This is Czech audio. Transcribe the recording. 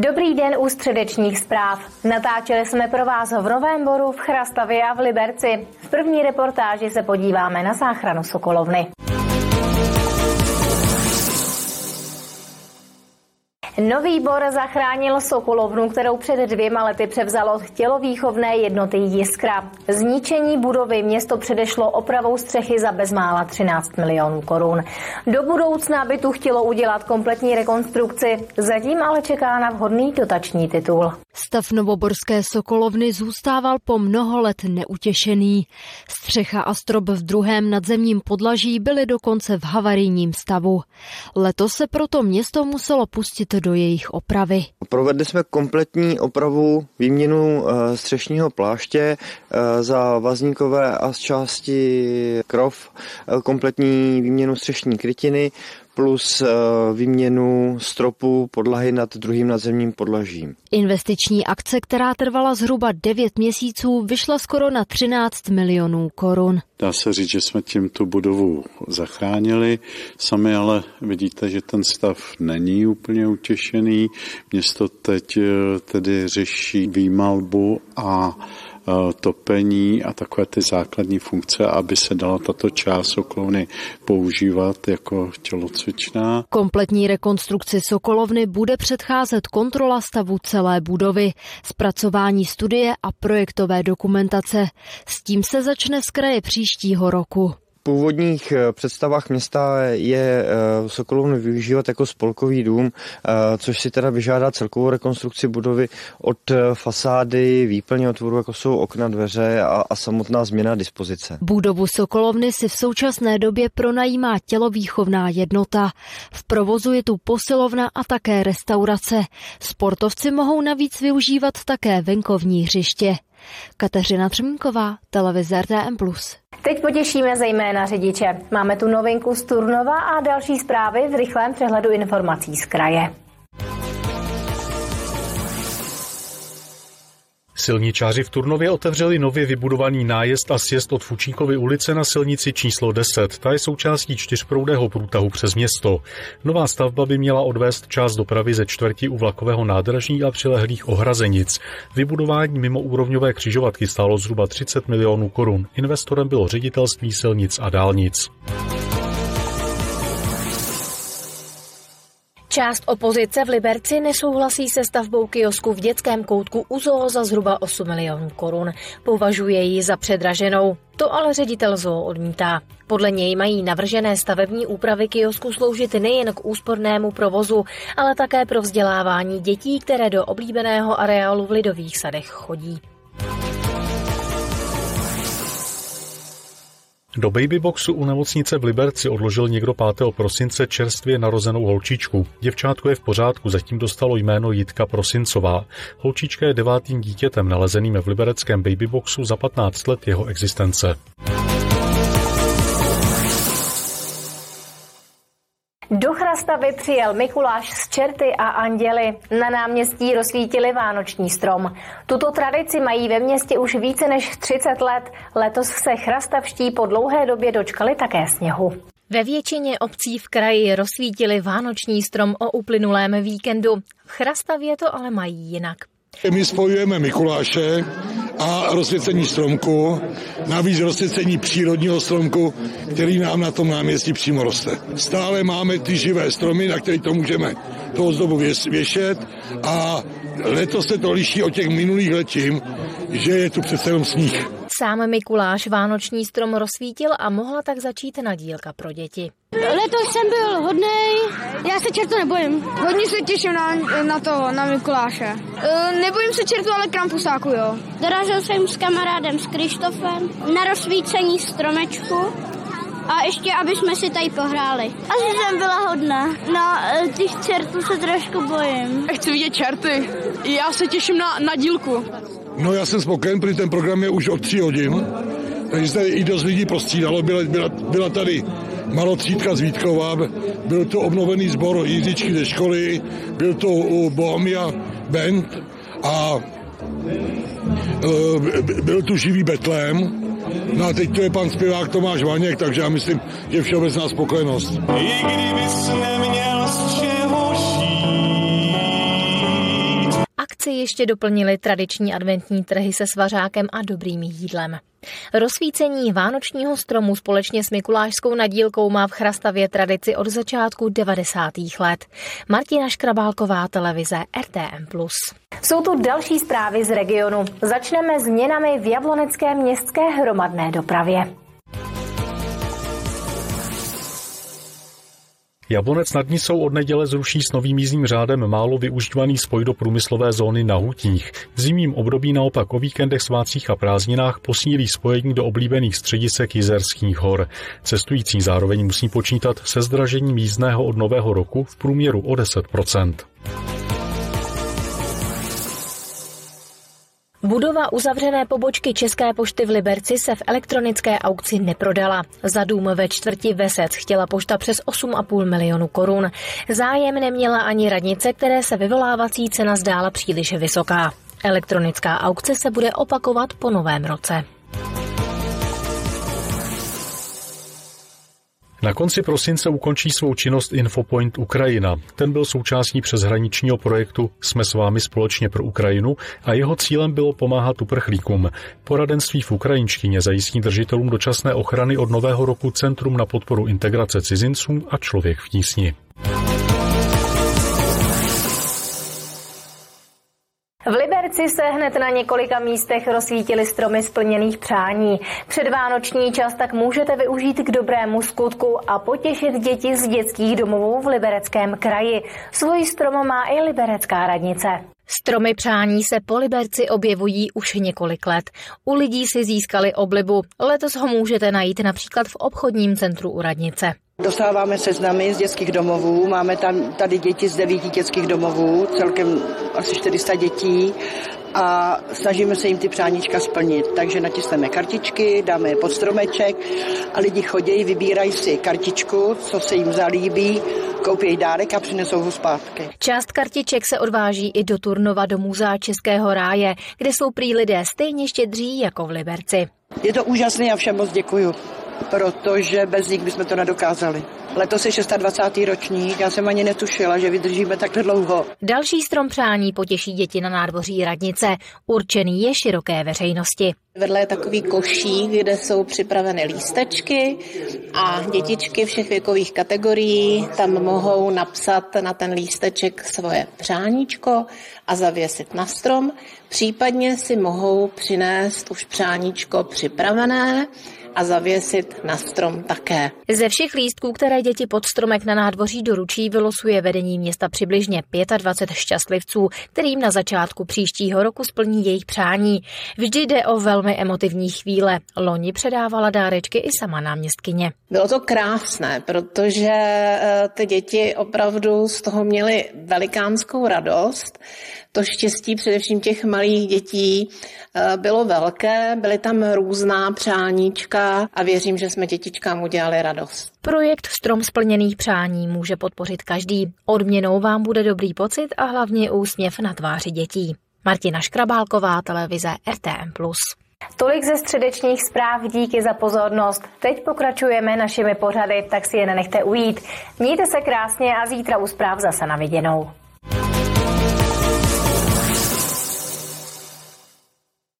Dobrý den u středečních zpráv. Natáčeli jsme pro vás v Novém Boru, v Chrastavě a v Liberci. V první reportáži se podíváme na záchranu Sokolovny. Nový bor zachránil Sokolovnu, kterou před dvěma lety převzalo tělovýchovné jednoty Jiskra. Zničení budovy město předešlo opravou střechy za bezmála 13 milionů korun. Do budoucna by tu chtělo udělat kompletní rekonstrukci, zatím ale čeká na vhodný dotační titul. Stav novoborské Sokolovny zůstával po mnoho let neutěšený. Střecha a strop v druhém nadzemním podlaží byly dokonce v havarijním stavu. Letos se proto město muselo pustit do jejich opravy. Provedli jsme kompletní opravu, výměnu eh, střešního pláště eh, za vazníkové a z části krov, eh, kompletní výměnu střešní krytiny, plus výměnu stropu podlahy nad druhým nadzemním podlažím. Investiční akce, která trvala zhruba 9 měsíců, vyšla skoro na 13 milionů korun. Dá se říct, že jsme tím tu budovu zachránili. Sami ale vidíte, že ten stav není úplně utěšený. Město teď tedy řeší výmalbu a Eh, topení a takové ty základní funkce, aby se dala tato část Sokolovny používat jako tělocvičná. Kompletní rekonstrukci Sokolovny bude předcházet kontrola stavu celé budovy, zpracování studie a projektové dokumentace. S tím se začne z kraje příštího roku původních eh, představách města je eh, Sokolovnu využívat jako spolkový dům, eh, což si teda vyžádá celkovou rekonstrukci budovy od fasády, výplně otvoru, jako jsou okna, dveře a, a samotná změna dispozice. Budovu Sokolovny si v současné době pronajímá tělovýchovná jednota. V provozu je tu posilovna a také restaurace. Sportovci mohou navíc využívat také venkovní hřiště. Kateřina Třmínková, televize RTM+. Teď potěšíme zejména řidiče. Máme tu novinku z Turnova a další zprávy v rychlém přehledu informací z kraje. Silničáři v Turnově otevřeli nově vybudovaný nájezd a sjezd od Fučíkovy ulice na silnici číslo 10. Ta je součástí čtyřproudého průtahu přes město. Nová stavba by měla odvést část dopravy ze čtvrtí u vlakového nádraží a přilehlých ohrazenic. Vybudování mimoúrovňové křižovatky stálo zhruba 30 milionů korun. Investorem bylo ředitelství silnic a dálnic. Část opozice v Liberci nesouhlasí se stavbou kiosku v dětském koutku u zoo za zhruba 8 milionů korun. Považuje ji za předraženou. To ale ředitel zoo odmítá. Podle něj mají navržené stavební úpravy kiosku sloužit nejen k úspornému provozu, ale také pro vzdělávání dětí, které do oblíbeného areálu v Lidových sadech chodí. Do babyboxu u nemocnice v Liberci odložil někdo 5. prosince čerstvě narozenou holčičku. Děvčátko je v pořádku, zatím dostalo jméno Jitka Prosincová. Holčička je devátým dítětem nalezeným v libereckém babyboxu za 15 let jeho existence. Do Chrastavy přijel Mikuláš z Čerty a Anděly. Na náměstí rozsvítili vánoční strom. Tuto tradici mají ve městě už více než 30 let. Letos se chrastavští po dlouhé době dočkali také sněhu. Ve většině obcí v kraji rozsvítili vánoční strom o uplynulém víkendu. V Chrastavě to ale mají jinak. My spojujeme Mikuláše a rozsvěcení stromku, navíc rozsvěcení přírodního stromku, který nám na tom náměstí přímo roste. Stále máme ty živé stromy, na které to můžeme to ozdobu věšet a letos se to liší od těch minulých let tím, že je tu přece jenom sníh. Sám Mikuláš vánoční strom rozsvítil a mohla tak začít nadílka pro děti. Letos jsem byl hodnej, já se čertu nebojím. Hodně se těším na, na to, na Mikuláše. E, nebojím se čertu, ale krampusáku, jo. Dorazil jsem s kamarádem, s Krištofem, na rozsvícení stromečku a ještě, aby jsme si tady pohráli. Asi jsem byla hodná. No, e, těch čertů se trošku bojím. Chci vidět čerty. Já se těším na, na dílku. No já jsem spokojen, protože ten program je už od 3 hodin, takže se i dost lidí prostřídalo. Byla, byla, byla tady malotřídka z Vítkova, byl to obnovený sbor Jiříčky ze školy, byl to u Bohemia Band a byl tu živý Betlém, No a teď to je pan zpěvák Tomáš Vaněk, takže já myslím, že všeobecná spokojenost. I kdybys neměl z čeho ještě doplnili tradiční adventní trhy se svařákem a dobrým jídlem. Rozsvícení vánočního stromu společně s Mikulášskou nadílkou má v Chrastavě tradici od začátku 90. let. Martina Škrabálková, televize RTM+. Jsou tu další zprávy z regionu. Začneme změnami v Jablonecké městské hromadné dopravě. Jablonec nad Nisou od neděle zruší s novým jízdním řádem málo využívaný spoj do průmyslové zóny na Hutích. V zimním období naopak o víkendech, svácích a prázdninách posílí spojení do oblíbených středisek Jizerských hor. Cestující zároveň musí počítat se zdražením jízdného od nového roku v průměru o 10 Budova uzavřené pobočky České pošty v Liberci se v elektronické aukci neprodala. Za dům ve čtvrti Vesec chtěla pošta přes 8,5 milionu korun. Zájem neměla ani radnice, které se vyvolávací cena zdála příliš vysoká. Elektronická aukce se bude opakovat po novém roce. Na konci prosince ukončí svou činnost Infopoint Ukrajina. Ten byl součástí přeshraničního projektu Jsme s vámi společně pro Ukrajinu a jeho cílem bylo pomáhat uprchlíkům. Poradenství v ukrajinštině zajistí držitelům dočasné ochrany od nového roku Centrum na podporu integrace cizinců a člověk v tísni. V Liberci se hned na několika místech rozsvítily stromy splněných přání. Předvánoční čas tak můžete využít k dobrému skutku a potěšit děti z dětských domovů v Libereckém kraji. Svůj strom má i Liberecká radnice. Stromy přání se po Liberci objevují už několik let. U lidí si získali oblibu. Letos ho můžete najít například v obchodním centru u radnice. Dostáváme seznamy z dětských domovů, máme tam tady děti z devíti dětských domovů, celkem asi 400 dětí a snažíme se jim ty přáníčka splnit. Takže natisneme kartičky, dáme je pod stromeček a lidi chodí, vybírají si kartičku, co se jim zalíbí, koupí dárek a přinesou ho zpátky. Část kartiček se odváží i do Turnova do Muzea Českého ráje, kde jsou prý lidé stejně štědří jako v Liberci. Je to úžasné a všem moc děkuju protože bez nich bychom to nedokázali. Letos je 26. ročník, já jsem ani netušila, že vydržíme takhle dlouho. Další strom přání potěší děti na nádvoří radnice, určený je široké veřejnosti. Vedle je takový košík, kde jsou připraveny lístečky a dětičky všech věkových kategorií tam mohou napsat na ten lísteček svoje přáníčko a zavěsit na strom. Případně si mohou přinést už přáníčko připravené, a zavěsit na strom také. Ze všech lístků, které děti pod stromek na nádvoří doručí, vylosuje vedení města přibližně 25 šťastlivců, kterým na začátku příštího roku splní jejich přání. Vždy jde o velmi emotivní chvíle. Loni předávala dárečky i sama náměstkyně. Bylo to krásné, protože eh, ty děti opravdu z toho měly velikánskou radost. To štěstí především těch malých dětí eh, bylo velké, byly tam různá přáníčka a věřím, že jsme dětičkám udělali radost. Projekt Strom splněných přání může podpořit každý. Odměnou vám bude dobrý pocit a hlavně úsměv na tváři dětí. Martina Škrabálková, televize RTM+. Tolik ze středečních zpráv, díky za pozornost. Teď pokračujeme našimi pořady, tak si je nenechte ujít. Mějte se krásně a zítra u zpráv zase na viděnou.